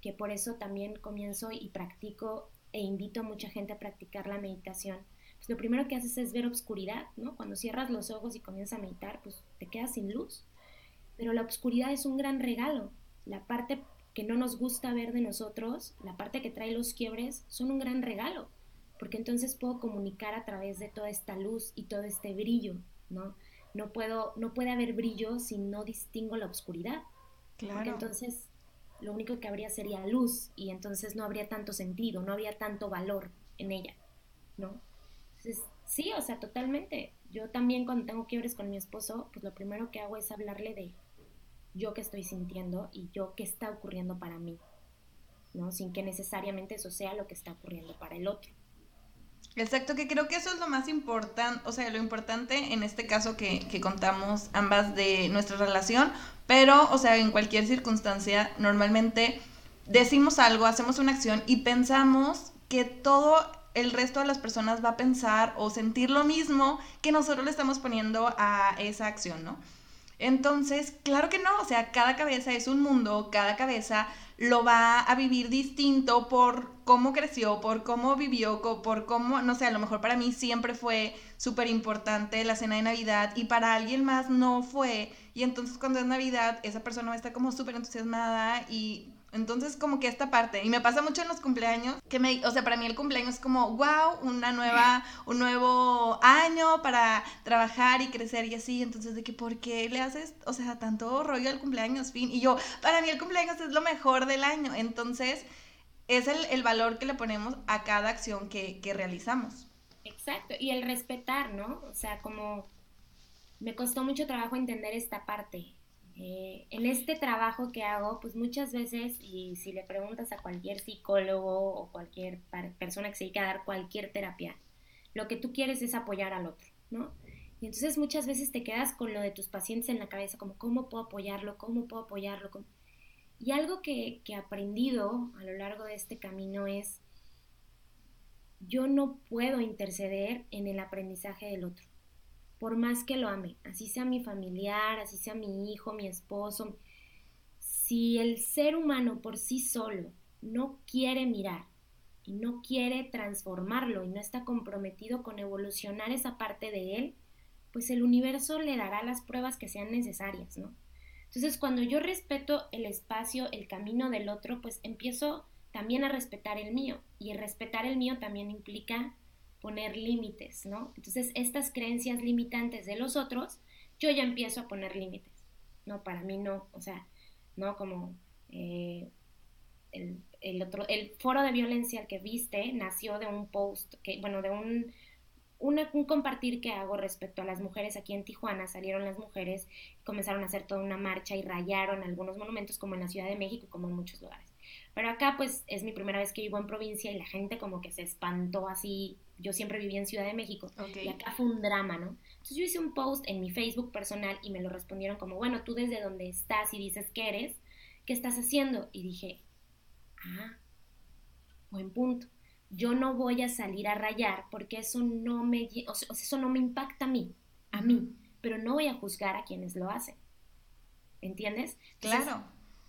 que por eso también comienzo y practico e invito a mucha gente a practicar la meditación, pues lo primero que haces es ver obscuridad, ¿no? Cuando cierras los ojos y comienzas a meditar, pues te quedas sin luz. Pero la obscuridad es un gran regalo. La parte que no nos gusta ver de nosotros, la parte que trae los quiebres, son un gran regalo, porque entonces puedo comunicar a través de toda esta luz y todo este brillo, ¿no? No puedo, no puede haber brillo si no distingo la oscuridad. Claro. Porque entonces lo único que habría sería luz y entonces no habría tanto sentido, no habría tanto valor en ella, ¿no? Entonces, sí, o sea, totalmente. Yo también cuando tengo quiebres con mi esposo, pues lo primero que hago es hablarle de yo que estoy sintiendo y yo qué está ocurriendo para mí, ¿no? Sin que necesariamente eso sea lo que está ocurriendo para el otro. Exacto, que creo que eso es lo más importante, o sea, lo importante en este caso que, que, contamos ambas de nuestra relación, pero, o sea, en cualquier circunstancia, normalmente decimos algo, hacemos una acción y pensamos que todo el resto de las personas va a pensar o sentir lo mismo que nosotros le estamos poniendo a esa acción, ¿no? Entonces, claro que no, o sea, cada cabeza es un mundo, cada cabeza lo va a vivir distinto por cómo creció, por cómo vivió, por cómo, no sé, a lo mejor para mí siempre fue súper importante la cena de Navidad y para alguien más no fue. Y entonces cuando es Navidad, esa persona va a estar como súper entusiasmada y entonces, como que esta parte, y me pasa mucho en los cumpleaños, que me, o sea, para mí el cumpleaños es como, wow, una nueva, un nuevo año para trabajar y crecer y así, entonces, de que, ¿por qué le haces, o sea, tanto rollo al cumpleaños, fin? Y yo, para mí el cumpleaños es lo mejor del año, entonces, es el, el valor que le ponemos a cada acción que, que realizamos. Exacto, y el respetar, ¿no? O sea, como me costó mucho trabajo entender esta parte, eh, en este trabajo que hago, pues muchas veces, y si le preguntas a cualquier psicólogo o cualquier persona que se dedica a dar cualquier terapia, lo que tú quieres es apoyar al otro, ¿no? Y entonces muchas veces te quedas con lo de tus pacientes en la cabeza, como cómo puedo apoyarlo, cómo puedo apoyarlo. Y algo que, que he aprendido a lo largo de este camino es, yo no puedo interceder en el aprendizaje del otro, por más que lo ame, así sea mi familiar, así sea mi hijo, mi esposo. Si el ser humano por sí solo no quiere mirar y no quiere transformarlo y no está comprometido con evolucionar esa parte de él, pues el universo le dará las pruebas que sean necesarias, ¿no? Entonces, cuando yo respeto el espacio, el camino del otro, pues empiezo también a respetar el mío. Y respetar el mío también implica poner límites, ¿no? Entonces, estas creencias limitantes de los otros, yo ya empiezo a poner límites. No, para mí no, o sea, no como eh, el, el, otro, el foro de violencia que viste nació de un post, que, bueno, de un un compartir que hago respecto a las mujeres aquí en Tijuana. Salieron las mujeres, comenzaron a hacer toda una marcha y rayaron algunos monumentos como en la Ciudad de México, como en muchos lugares. Pero acá pues es mi primera vez que vivo en provincia y la gente como que se espantó así. Yo siempre viví en Ciudad de México y acá fue un drama, ¿no? Entonces yo hice un post en mi Facebook personal y me lo respondieron como, bueno, tú desde donde estás y dices que eres, ¿qué estás haciendo? Y dije, ah, buen punto yo no voy a salir a rayar porque eso no me, o sea, eso no me impacta a mí, a mí, pero no voy a juzgar a quienes lo hacen. ¿Entiendes? claro.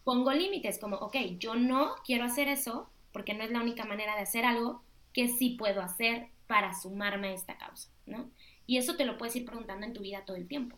Pongo límites como, ok, yo no quiero hacer eso porque no es la única manera de hacer algo que sí puedo hacer para sumarme a esta causa, ¿no? Y eso te lo puedes ir preguntando en tu vida todo el tiempo.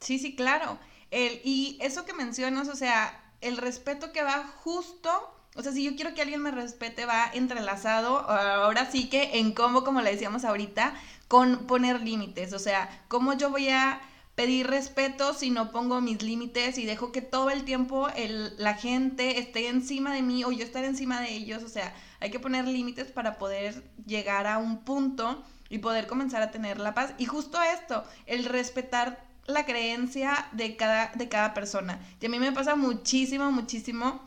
Sí, sí, claro. El, y eso que mencionas, o sea, el respeto que va justo o sea, si yo quiero que alguien me respete, va entrelazado, ahora sí que en cómo, como le decíamos ahorita, con poner límites. O sea, cómo yo voy a pedir respeto si no pongo mis límites y dejo que todo el tiempo el, la gente esté encima de mí o yo estar encima de ellos. O sea, hay que poner límites para poder llegar a un punto y poder comenzar a tener la paz. Y justo esto, el respetar la creencia de cada, de cada persona. Y a mí me pasa muchísimo, muchísimo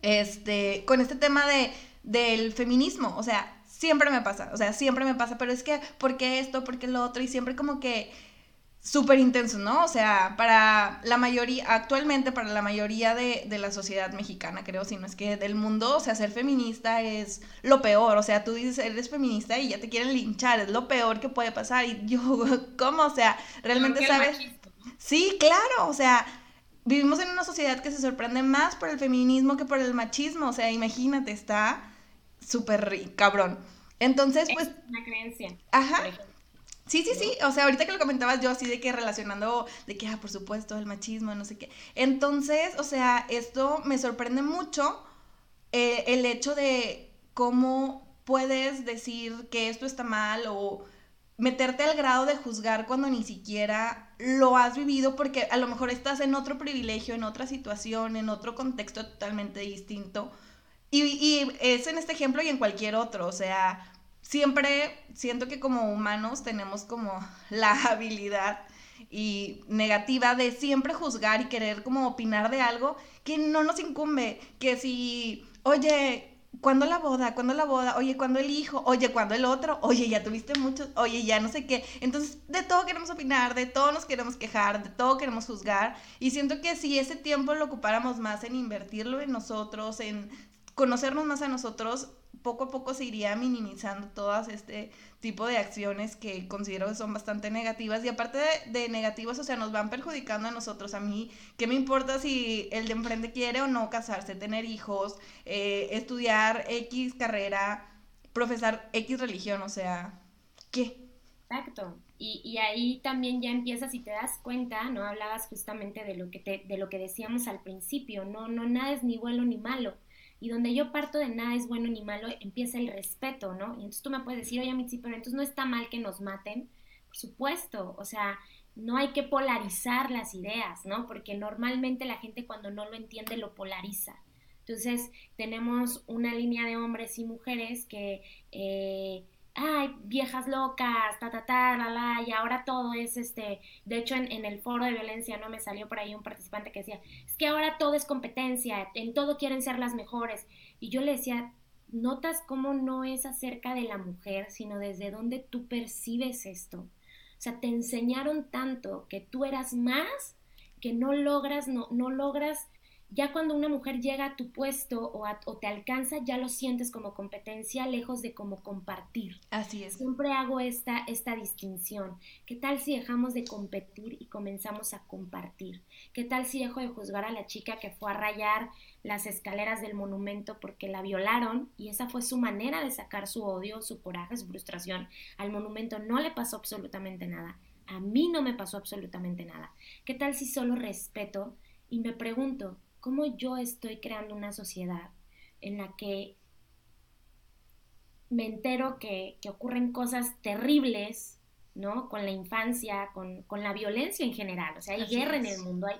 este, con este tema de, del feminismo, o sea, siempre me pasa, o sea, siempre me pasa, pero es que, ¿por qué esto? ¿Por qué lo otro? Y siempre como que súper intenso, ¿no? O sea, para la mayoría, actualmente para la mayoría de, de, la sociedad mexicana, creo, si no es que del mundo, o sea, ser feminista es lo peor, o sea, tú dices, eres feminista y ya te quieren linchar, es lo peor que puede pasar, y yo, ¿cómo? O sea, realmente sabes... Sí, claro, o sea, vivimos en una sociedad que se sorprende más por el feminismo que por el machismo. O sea, imagínate, está súper cabrón. Entonces, pues... Es una creencia. Ajá. Sí, sí, sí. O sea, ahorita que lo comentabas yo así de que relacionando, de que, ah, por supuesto, el machismo, no sé qué. Entonces, o sea, esto me sorprende mucho eh, el hecho de cómo puedes decir que esto está mal o meterte al grado de juzgar cuando ni siquiera lo has vivido porque a lo mejor estás en otro privilegio, en otra situación, en otro contexto totalmente distinto. Y, es en este ejemplo y en cualquier otro, o sea, siempre siento que como humanos tenemos como la habilidad y negativa de siempre juzgar y querer como opinar de algo que no nos incumbe, que si, oye, ¿cuándo la boda? ¿Cuándo la boda? Oye, ¿cuándo el hijo? Oye, ¿cuándo el otro? Oye, ya tuviste muchos, oye, ya no sé qué. Entonces, de todo queremos opinar, de todo nos queremos quejar, de todo queremos juzgar. Y siento que si ese tiempo lo ocupáramos más en invertirlo en nosotros, en conocernos más a nosotros, poco a poco se iría minimizando todas este tipo de acciones que considero que son bastante negativas y aparte de, negativas, o sea, nos van perjudicando a nosotros. A mí, ¿qué me importa si el de enfrente quiere o no casarse, tener hijos, eh, estudiar X carrera, profesar X religión? O sea, ¿qué? Exacto. Y, y, ahí también ya empiezas y te das cuenta, ¿no? Hablabas justamente de lo que te, de lo que decíamos al principio, no, no nada es ni bueno ni malo y donde yo parto de nada es bueno ni malo, empieza el respeto, ¿no? Y entonces tú me puedes decir, oye, Mitzi, pero entonces no está mal que nos maten. Por supuesto, o sea, no hay que polarizar las ideas, ¿no? Porque normalmente la gente cuando no lo entiende lo polariza. Entonces, tenemos una línea de hombres y mujeres que eh, ay, viejas locas, ta, ta, ta, la, la, y ahora todo es este, de hecho en, en, el foro de violencia no me salió por ahí un participante que decía, es que ahora todo es competencia, en todo quieren ser las mejores, y yo le decía, notas cómo no es acerca de la mujer, sino desde dónde tú percibes esto. O sea, te enseñaron tanto que tú eras más que no logras, no, no logras ya cuando una mujer llega a tu puesto o, te alcanza, ya lo sientes como competencia, lejos de como compartir. Así es. Siempre hago esta, esta distinción. ¿Qué tal si dejamos de competir y comenzamos a compartir? ¿Qué tal si dejo de juzgar a la chica que fue a rayar las escaleras del monumento porque la violaron y esa fue su manera de sacar su odio, su coraje, su frustración? Al monumento no le pasó absolutamente nada. A mí no me pasó absolutamente nada. ¿Qué tal si solo respeto y me pregunto, cómo yo estoy creando una sociedad en la que me entero que, ocurren cosas terribles, ¿no? Con la infancia, con, la violencia en general. O sea, hay guerra en el mundo. Hay,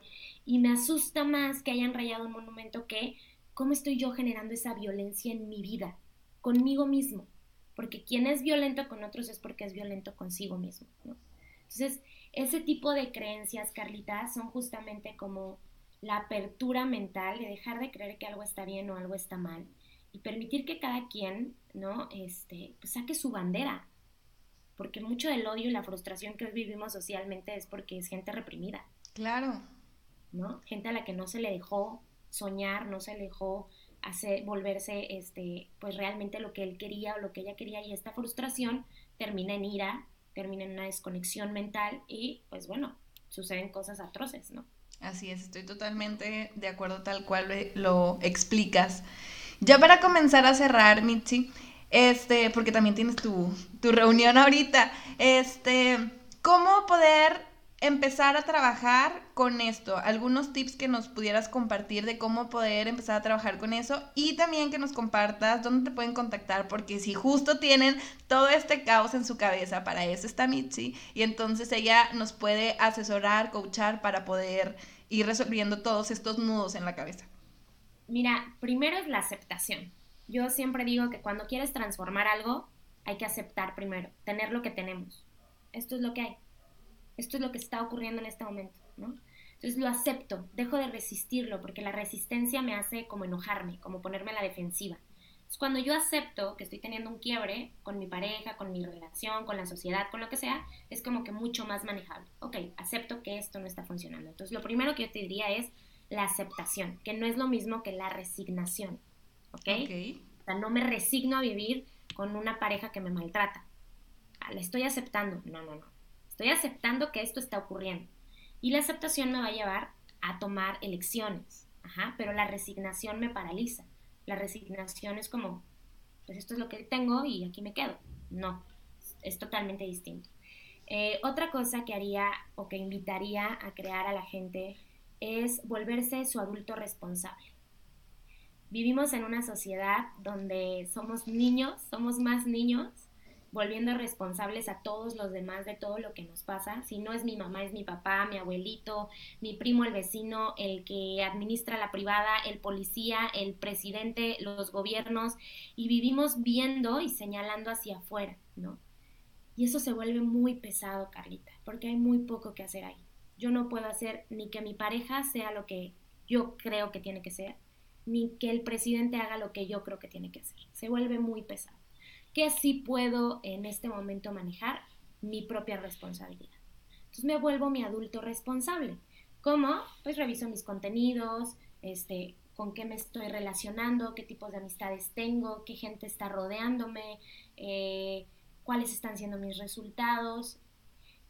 y me asusta más que hayan rayado un monumento que cómo estoy yo generando esa violencia en mi vida, conmigo mismo. Porque quien es violento con otros es porque es violento consigo mismo, ¿no? Entonces, ese tipo de creencias, Carlita, son justamente como la apertura mental de dejar de creer que algo está bien o algo está mal y permitir que cada quien, ¿no? Este, pues saque su bandera. Porque mucho del odio y la frustración que hoy vivimos socialmente es porque es gente reprimida. Claro. ¿No? Gente a la que no se le dejó soñar, no se le dejó hacer, volverse, este, pues realmente lo que él quería o lo que ella quería y esta frustración termina en ira, termina en una desconexión mental y, pues bueno, suceden cosas atroces, ¿no? Así es, estoy totalmente de acuerdo tal cual lo explicas. Ya para comenzar a cerrar, Mitzi, este, porque también tienes tu, tu reunión ahorita, este, ¿cómo poder empezar a trabajar con esto? Algunos tips que nos pudieras compartir de cómo poder empezar a trabajar con eso y también que nos compartas dónde te pueden contactar, porque si justo tienen todo este caos en su cabeza, para eso está Mitzi, y entonces ella nos puede asesorar, coachar para poder ir resolviendo todos estos nudos en la cabeza. Mira, primero es la aceptación. Yo siempre digo que cuando quieres transformar algo, hay que aceptar primero, tener lo que tenemos. Esto es lo que hay esto es lo que está ocurriendo en este momento, ¿no? Entonces lo acepto, dejo de resistirlo, porque la resistencia me hace como enojarme, como ponerme a la defensiva. Entonces, cuando yo acepto que estoy teniendo un quiebre con mi pareja, con mi relación, con la sociedad, con lo que sea, es como que mucho más manejable. Ok, acepto que esto no está funcionando. Entonces, lo primero que yo te diría es la aceptación, que no es lo mismo que la resignación. ¿Ok? okay. O sea, no me resigno a vivir con una pareja que me maltrata. Ah, la estoy aceptando. No, no, no. Estoy aceptando que esto está ocurriendo. Y la aceptación me va a llevar a tomar elecciones. Ajá, pero la resignación me paraliza. La resignación es como, pues esto es lo que tengo y aquí me quedo. No, es totalmente distinto. Eh, otra cosa que haría o que invitaría a crear a la gente es volverse su adulto responsable. Vivimos en una sociedad donde somos niños, somos más niños volviendo responsables a todos los demás de todo lo que nos pasa. Si no es mi mamá, es mi papá, mi abuelito, mi primo, el vecino, el que administra la privada, el policía, el presidente, los gobiernos, y vivimos viendo y señalando hacia afuera, ¿no? Y eso se vuelve muy pesado, Carlita, porque hay muy poco que hacer ahí. Yo no puedo hacer ni que mi pareja sea lo que yo creo que tiene que ser, ni que el presidente haga lo que yo creo que tiene que hacer. Se vuelve muy pesado que sí puedo en este momento manejar mi propia responsabilidad. Entonces me vuelvo mi adulto responsable. ¿Cómo? Pues reviso mis contenidos, este, con qué me estoy relacionando, qué tipos de amistades tengo, qué gente está rodeándome, eh, cuáles están siendo mis resultados.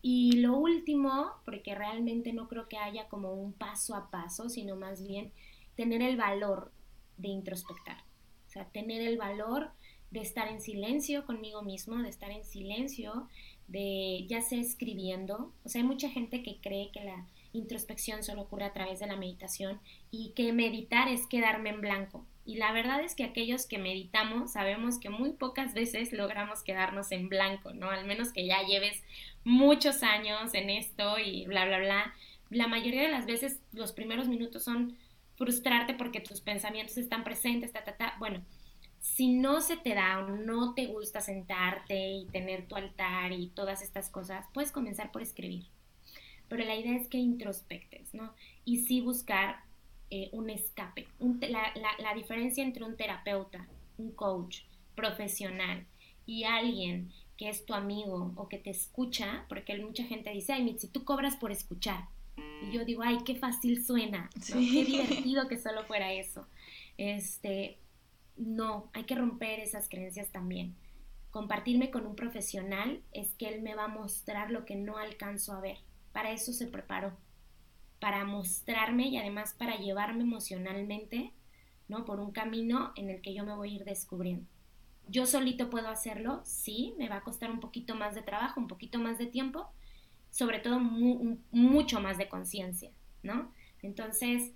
Y lo último, porque realmente no creo que haya como un paso a paso, sino más bien tener el valor de introspectar. O sea, tener el valor de estar en silencio conmigo mismo, de estar en silencio, de ya sea escribiendo. O sea, hay mucha gente que cree que la introspección solo ocurre a través de la meditación y que meditar es quedarme en blanco. Y la verdad es que aquellos que meditamos sabemos que muy pocas veces logramos quedarnos en blanco, ¿no? Al menos que ya lleves muchos años en esto y bla, bla, bla. La mayoría de las veces los primeros minutos son frustrarte porque tus pensamientos están presentes, ta, ta, ta. Bueno, si no se te da o no te gusta sentarte y tener tu altar y todas estas cosas, puedes comenzar por escribir. Pero la idea es que introspectes, ¿no? Y sí buscar eh, un escape. la, la diferencia entre un terapeuta, un coach profesional y alguien que es tu amigo o que te escucha, porque mucha gente dice, ay, si tú cobras por escuchar. Y yo digo, ay, qué fácil suena, qué divertido que solo fuera eso. Este, no, hay que romper esas creencias también. Compartirme con un profesional es que él me va a mostrar lo que no alcanzo a ver. Para eso se preparó, para mostrarme y además para llevarme emocionalmente, ¿no? Por un camino en el que yo me voy a ir descubriendo. Yo solito puedo hacerlo, sí, me va a costar un poquito más de trabajo, un poquito más de tiempo, sobre todo mucho más de conciencia, ¿no? Entonces,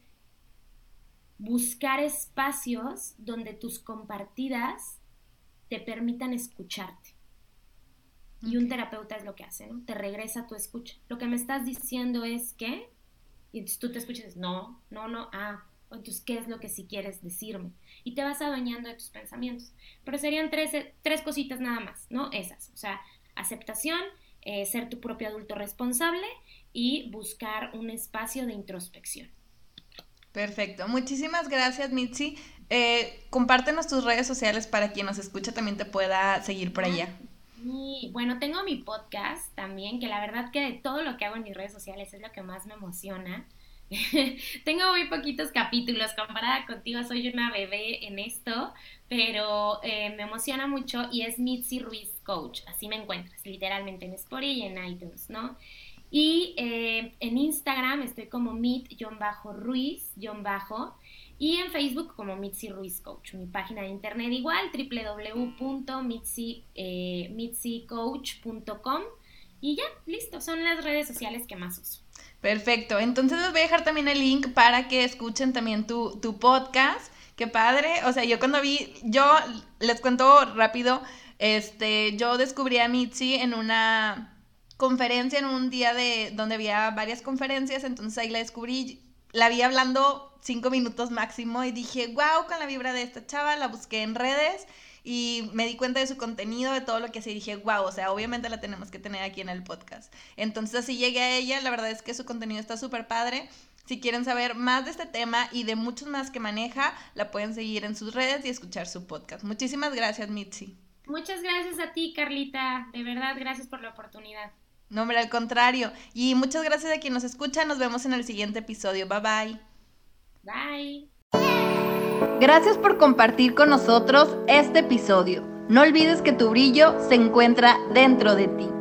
buscar espacios donde tus compartidas te permitan escucharte. Y un terapeuta es lo que hace, ¿no? Te regresa tu escucha. Lo que me estás diciendo es que, y entonces tú te escuchas, no, no, no, ah, entonces, ¿qué es lo que sí quieres decirme? Y te vas adueñando de tus pensamientos. Pero serían tres, tres cositas nada más, ¿no? Esas, o sea, aceptación, eh, ser tu propio adulto responsable y buscar un espacio de introspección. Perfecto. Muchísimas gracias, Mitzi. Eh, compártenos tus redes sociales para quien nos escucha también te pueda seguir por allá. Y bueno, tengo mi podcast también, que la verdad que de todo lo que hago en mis redes sociales es lo que más me emociona. tengo muy poquitos capítulos, comparada contigo soy una bebé en esto, pero eh, me emociona mucho y es Mitzi Ruiz Coach, así me encuentras, literalmente en Spotify y en iTunes, ¿no? Y eh, en Instagram estoy como mit-ruiz- y en Facebook como Mitzi Ruiz Coach. Mi página de internet igual, www.mitzicoach.com. Y ya, listo, son las redes sociales que más uso. Perfecto, entonces les voy a dejar también el link para que escuchen también tu, tu podcast. Qué padre, o sea, yo cuando vi, yo les cuento rápido, este, yo descubrí a Mitzi en una conferencia en un día de donde había varias conferencias, entonces ahí la descubrí, la vi hablando cinco minutos máximo y dije, wow, con la vibra de esta chava, la busqué en redes y me di cuenta de su contenido, de todo lo que hacía y dije, wow, o sea, obviamente la tenemos que tener aquí en el podcast. Entonces así llegué a ella, la verdad es que su contenido está súper padre. Si quieren saber más de este tema y de muchos más que maneja, la pueden seguir en sus redes y escuchar su podcast. Muchísimas gracias, Mitzi. Muchas gracias a ti, Carlita. De verdad, gracias por la oportunidad. No, hombre, al contrario. Y muchas gracias a quien nos escucha. Nos vemos en el siguiente episodio. Bye bye. Bye. Gracias por compartir con nosotros este episodio. No olvides que tu brillo se encuentra dentro de ti.